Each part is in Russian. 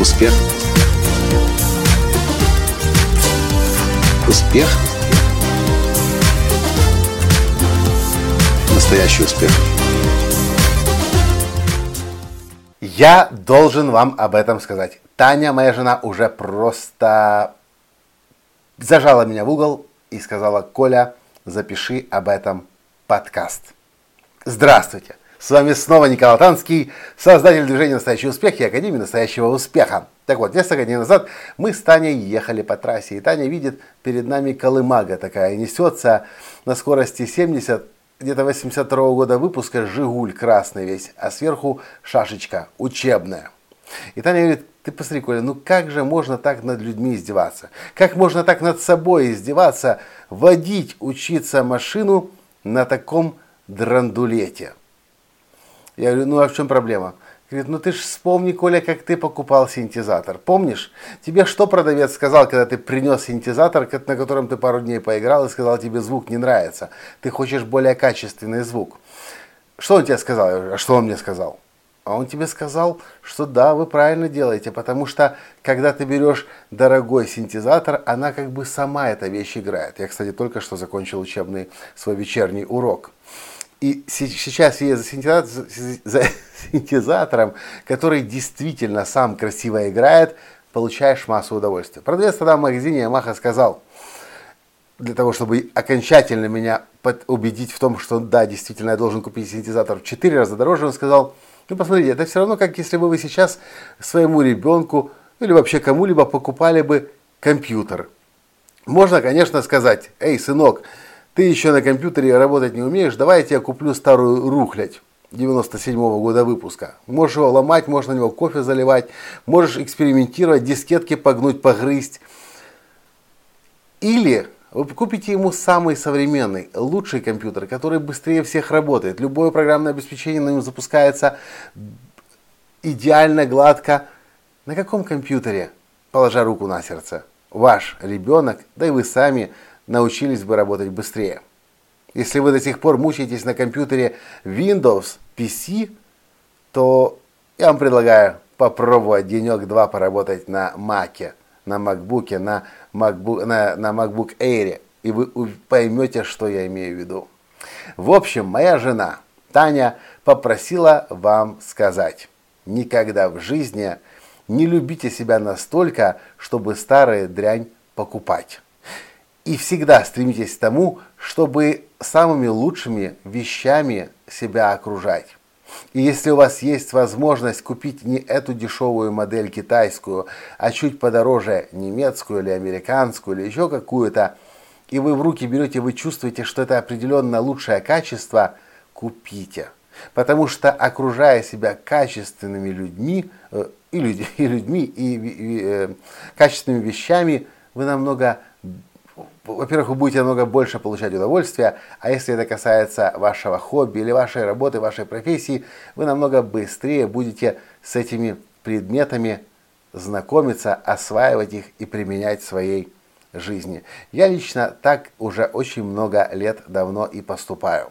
Успех. Успех. Настоящий успех. Я должен вам об этом сказать. Таня, моя жена, уже просто зажала меня в угол и сказала, Коля, запиши об этом подкаст. Здравствуйте! С вами снова Николай Танский, создатель движения «Настоящий успех» и Академии настоящего успеха. Так вот, несколько дней назад мы с Таней ехали по трассе, и Таня видит перед нами колымага такая, несется на скорости 70, где-то 82 -го года выпуска «Жигуль» красный весь, а сверху шашечка учебная. И Таня говорит, ты посмотри, Коля, ну как же можно так над людьми издеваться? Как можно так над собой издеваться, водить, учиться машину на таком драндулете? Я говорю, ну а в чем проблема? Говорит, ну ты ж вспомни, Коля, как ты покупал синтезатор. Помнишь? Тебе что продавец сказал, когда ты принес синтезатор, на котором ты пару дней поиграл и сказал, тебе звук не нравится. Ты хочешь более качественный звук. Что он тебе сказал? А что он мне сказал? А он тебе сказал, что да, вы правильно делаете, потому что когда ты берешь дорогой синтезатор, она как бы сама эта вещь играет. Я, кстати, только что закончил учебный свой вечерний урок. И сейчас я за, синтезатор, за синтезатором, который действительно сам красиво играет, получаешь массу удовольствия. Продавец тогда в магазине Yamaha сказал, для того, чтобы окончательно меня убедить в том, что да, действительно я должен купить синтезатор в 4 раза дороже, он сказал, ну посмотрите, это все равно, как если бы вы сейчас своему ребенку или вообще кому-либо покупали бы компьютер. Можно, конечно, сказать, эй, сынок, ты еще на компьютере работать не умеешь, давай я тебе куплю старую рухлядь 97 -го года выпуска. Можешь его ломать, можешь на него кофе заливать, можешь экспериментировать, дискетки погнуть, погрызть. Или вы купите ему самый современный, лучший компьютер, который быстрее всех работает. Любое программное обеспечение на нем запускается идеально, гладко. На каком компьютере, положа руку на сердце, ваш ребенок, да и вы сами – научились бы работать быстрее. Если вы до сих пор мучаетесь на компьютере Windows PC, то я вам предлагаю попробовать денек-два поработать на Mac, на MacBook, на MacBook, на, на MacBook Air, и вы поймете, что я имею в виду. В общем, моя жена Таня попросила вам сказать, никогда в жизни не любите себя настолько, чтобы старая дрянь покупать. И всегда стремитесь к тому, чтобы самыми лучшими вещами себя окружать. И если у вас есть возможность купить не эту дешевую модель китайскую, а чуть подороже немецкую или американскую или еще какую-то, и вы в руки берете, вы чувствуете, что это определенно лучшее качество, купите. Потому что окружая себя качественными людьми, э, и, людьми, и людьми, и, и э, качественными вещами, вы намного во-первых, вы будете намного больше получать удовольствия, а если это касается вашего хобби или вашей работы, вашей профессии, вы намного быстрее будете с этими предметами знакомиться, осваивать их и применять в своей жизни. Я лично так уже очень много лет давно и поступаю.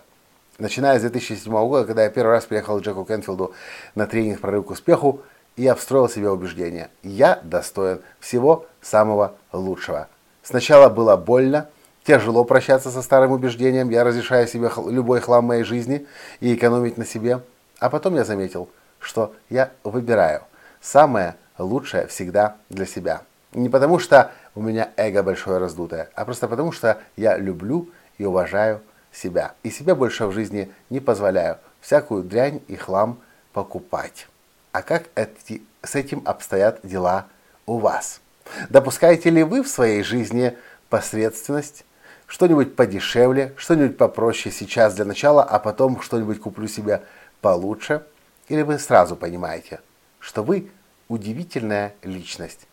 Начиная с 2007 года, когда я первый раз приехал к Джеку Кенфилду на тренинг «Прорыв к успеху», я встроил себе убеждение. Я достоин всего самого лучшего. Сначала было больно, тяжело прощаться со старым убеждением, я разрешаю себе любой хлам моей жизни и экономить на себе. А потом я заметил, что я выбираю самое лучшее всегда для себя. Не потому что у меня эго большое раздутое, а просто потому что я люблю и уважаю себя. И себе больше в жизни не позволяю всякую дрянь и хлам покупать. А как эти, с этим обстоят дела у вас? Допускаете ли вы в своей жизни посредственность? Что-нибудь подешевле, что-нибудь попроще сейчас для начала, а потом что-нибудь куплю себе получше? Или вы сразу понимаете, что вы удивительная личность,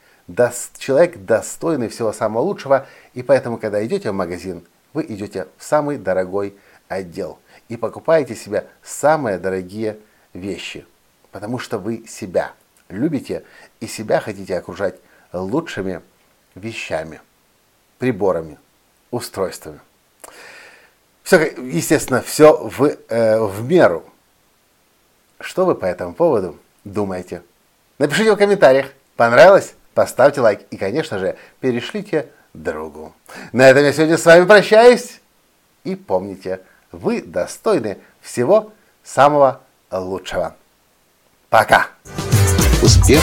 человек достойный всего самого лучшего, и поэтому, когда идете в магазин, вы идете в самый дорогой отдел и покупаете себе самые дорогие вещи, потому что вы себя любите и себя хотите окружать лучшими вещами, приборами, устройствами. Все, естественно, все в, э, в меру. Что вы по этому поводу думаете? Напишите в комментариях. Понравилось? Поставьте лайк и, конечно же, перешлите другу. На этом я сегодня с вами прощаюсь. И помните, вы достойны всего самого лучшего. Пока! Успех!